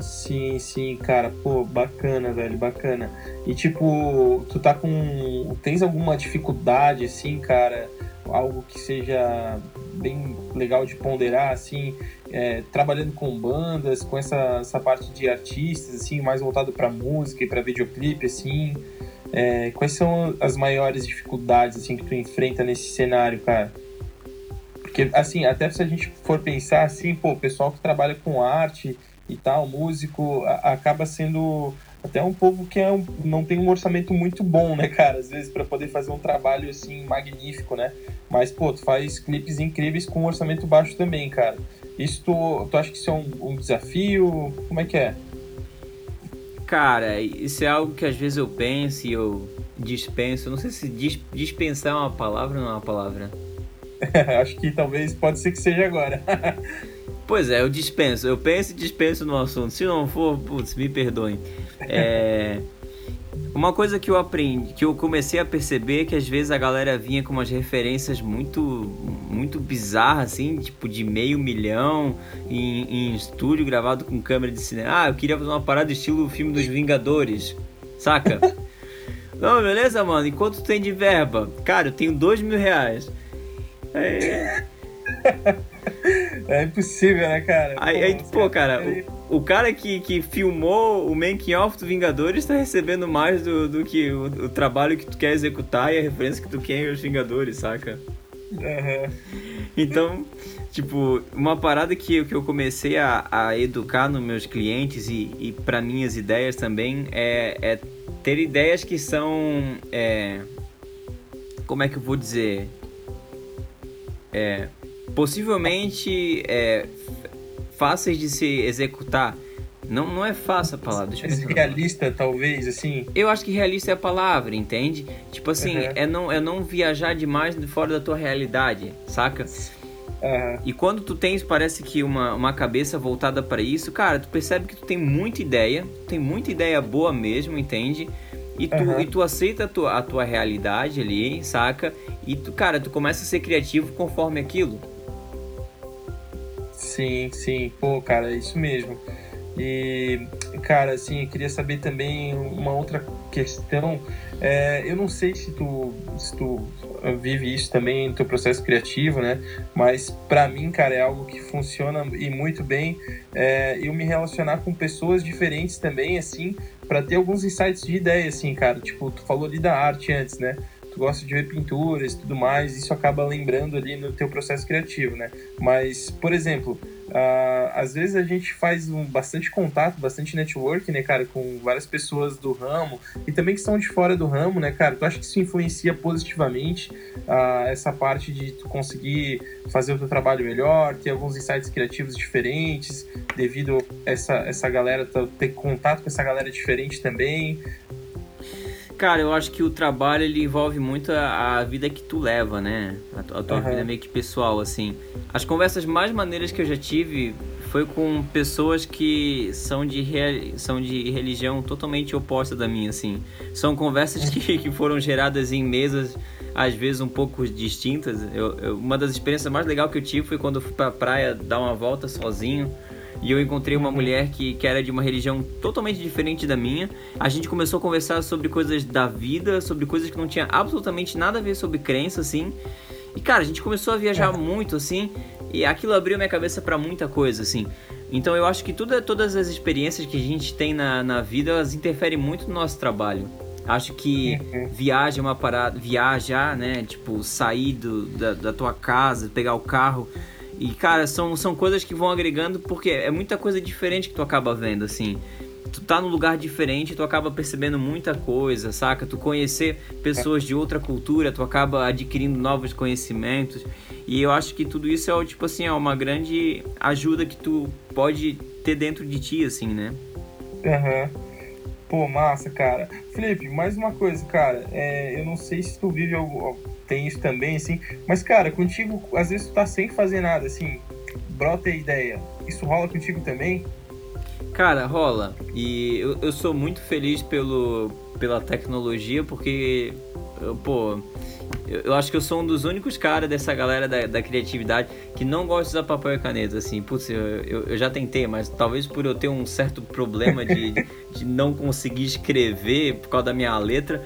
Sim, sim, cara, pô, bacana, velho, bacana. E tipo, tu tá com. Tens alguma dificuldade, assim, cara? Algo que seja bem legal de ponderar, assim, é, trabalhando com bandas, com essa, essa parte de artistas, assim, mais voltado para música e para videoclipe, assim. É, quais são as maiores dificuldades, assim, que tu enfrenta nesse cenário, cara? Porque, assim, até se a gente for pensar, assim, pô, o pessoal que trabalha com arte e tal, músico, a, acaba sendo até um povo que é um, não tem um orçamento muito bom, né, cara? Às vezes para poder fazer um trabalho assim magnífico, né? Mas pô, tu faz clipes incríveis com um orçamento baixo também, cara. Isso tu, tu acha que isso é um, um desafio? Como é que é? Cara, isso é algo que às vezes eu penso e eu dispenso. Não sei se dispensar é uma palavra ou não é uma palavra. Acho que talvez pode ser que seja agora. Pois é, eu dispenso. Eu penso e dispenso no assunto. Se não for, putz, me perdoem. É... Uma coisa que eu aprendi, que eu comecei a perceber é que às vezes a galera vinha com umas referências muito muito bizarras, assim, tipo de meio milhão em, em estúdio gravado com câmera de cinema. Ah, eu queria fazer uma parada estilo filme dos Vingadores, saca? Não, beleza, mano? Enquanto tu tem de verba? Cara, eu tenho dois mil reais. É... É impossível, né, cara? Aí, pô, aí, pô cara, o, o, cara que, que filmou o making off do Vingadores tá recebendo mais do, do que o, o, trabalho que tu quer executar e a referência que tu quer os Vingadores, saca? Uhum. Então, tipo, uma parada que, que eu comecei a, a educar nos meus clientes e, e para minhas ideias também é, é ter ideias que são. É, como é que eu vou dizer? É, possivelmente é, fáceis de se executar. Não, não é fácil a palavra. Deixa realista, talvez, assim? Eu acho que realista é a palavra, entende? Tipo assim, uhum. é, não, é não viajar demais fora da tua realidade, saca? Uhum. E quando tu tens, parece que uma, uma cabeça voltada para isso, cara, tu percebe que tu tem muita ideia, tem muita ideia boa mesmo, entende? E tu, uhum. e tu aceita a tua, a tua realidade ali, saca? E tu, cara, tu começa a ser criativo conforme aquilo. Sim, sim. Pô, cara, é isso mesmo. E, cara, assim, eu queria saber também uma outra questão. É, eu não sei se tu, se tu vive isso também no teu processo criativo, né? Mas para mim, cara, é algo que funciona e muito bem. É, eu me relacionar com pessoas diferentes também, assim, para ter alguns insights de ideia, assim, cara. Tipo, tu falou ali da arte antes, né? Tu gosta de ver pinturas e tudo mais, isso acaba lembrando ali no teu processo criativo, né? Mas, por exemplo, uh, às vezes a gente faz um, bastante contato, bastante network, né, cara, com várias pessoas do ramo e também que estão de fora do ramo, né, cara? Tu acha que isso influencia positivamente uh, essa parte de tu conseguir fazer o teu trabalho melhor, ter alguns insights criativos diferentes, devido a essa, essa galera, ter contato com essa galera diferente também? Cara, eu acho que o trabalho ele envolve muito a, a vida que tu leva, né? A, a tua uhum. vida meio que pessoal, assim. As conversas mais maneiras que eu já tive foi com pessoas que são de, são de religião totalmente oposta da minha, assim. São conversas que, que foram geradas em mesas, às vezes um pouco distintas. Eu, eu, uma das experiências mais legais que eu tive foi quando eu fui pra praia dar uma volta sozinho e eu encontrei uma mulher que, que era de uma religião totalmente diferente da minha. A gente começou a conversar sobre coisas da vida, sobre coisas que não tinha absolutamente nada a ver sobre crença, assim. E cara, a gente começou a viajar é. muito, assim, e aquilo abriu minha cabeça para muita coisa, assim. Então eu acho que tudo, todas as experiências que a gente tem na, na vida, elas interferem muito no nosso trabalho. Acho que uhum. viagem é uma parada, viajar, né? Tipo, sair do, da, da tua casa, pegar o carro e, cara, são, são coisas que vão agregando porque é muita coisa diferente que tu acaba vendo, assim. Tu tá num lugar diferente, tu acaba percebendo muita coisa, saca? Tu conhecer pessoas de outra cultura, tu acaba adquirindo novos conhecimentos. E eu acho que tudo isso é, tipo assim, é uma grande ajuda que tu pode ter dentro de ti, assim, né? Uhum. Pô, massa, cara. Felipe, mais uma coisa, cara. É, eu não sei se tu vive algo, tem isso também, assim. Mas, cara, contigo, às vezes tu tá sem fazer nada, assim, brota a ideia. Isso rola contigo também? Cara, rola. E eu, eu sou muito feliz pelo, pela tecnologia, porque, pô, eu, eu, acho que eu sou um dos únicos caras dessa galera da, da, criatividade que não gosta de usar papel e caneta, assim. Putz, eu, eu, eu, já tentei, mas talvez por eu ter um certo problema de, de, de não conseguir escrever por causa da minha letra.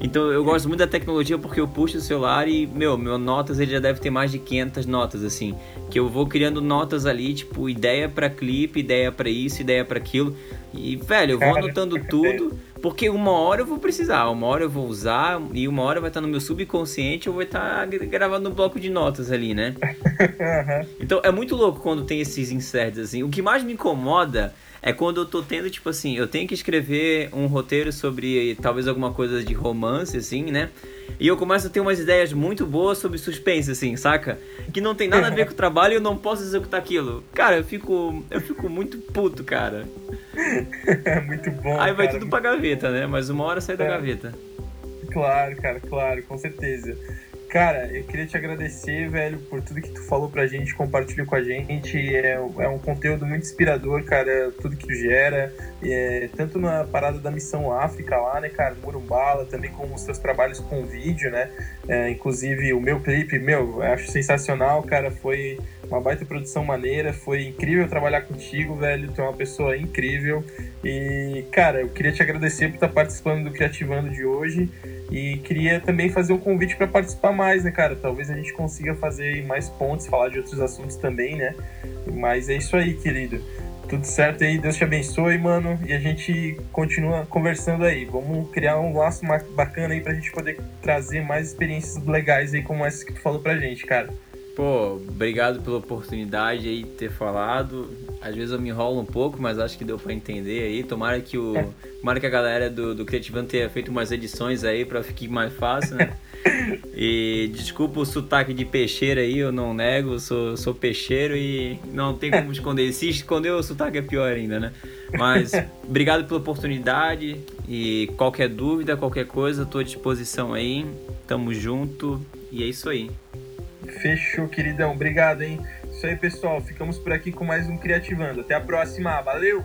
Então eu gosto muito da tecnologia porque eu puxo o celular e, meu, meu notas ele já deve ter mais de 500 notas, assim. Que eu vou criando notas ali, tipo, ideia para clipe, ideia para isso, ideia para aquilo. E, velho, eu vou anotando tudo, porque uma hora eu vou precisar, uma hora eu vou usar, e uma hora vai estar no meu subconsciente, eu vou estar gravando um bloco de notas ali, né? Então é muito louco quando tem esses inserts, assim. O que mais me incomoda é quando eu tô tendo, tipo assim, eu tenho que escrever um roteiro sobre talvez alguma coisa de romance, assim, né? E eu começo a ter umas ideias muito boas sobre suspense, assim, saca? Que não tem nada a ver com o trabalho e eu não posso executar aquilo. Cara, eu fico. Eu fico muito puto, cara. muito bom. Aí vai cara. tudo pra gaveta, né? Mas uma hora sai é. da gaveta. Claro, cara, claro, com certeza. Cara, eu queria te agradecer, velho, por tudo que tu falou pra gente, compartilhou com a gente. É, é um conteúdo muito inspirador, cara, tudo que tu gera. É, tanto na parada da Missão África lá, né, cara, Murumbala, também com os teus trabalhos com vídeo, né? É, inclusive o meu clipe, meu, eu acho sensacional, cara, foi uma baita produção maneira, foi incrível trabalhar contigo, velho, tu é uma pessoa incrível. E, cara, eu queria te agradecer por estar participando do Criativando de hoje. E queria também fazer um convite para participar mais, né, cara? Talvez a gente consiga fazer mais pontos, falar de outros assuntos também, né? Mas é isso aí, querido. Tudo certo aí, Deus te abençoe, mano. E a gente continua conversando aí. Vamos criar um laço bacana aí pra gente poder trazer mais experiências legais aí como essa que tu falou pra gente, cara. Pô, obrigado pela oportunidade aí de ter falado. Às vezes eu me enrolo um pouco, mas acho que deu para entender aí. Tomara que o. É. Tomara que a galera do, do Criativando tenha feito umas edições aí para ficar mais fácil, né? E desculpa o sotaque de peixeiro aí, eu não nego, sou, sou peixeiro e não tem como esconder. Se esconder o sotaque é pior ainda, né? Mas obrigado pela oportunidade e qualquer dúvida, qualquer coisa, estou à disposição aí. Tamo junto e é isso aí. Fechou, queridão. Obrigado, hein? Isso aí, pessoal. Ficamos por aqui com mais um Criativando. Até a próxima. Valeu!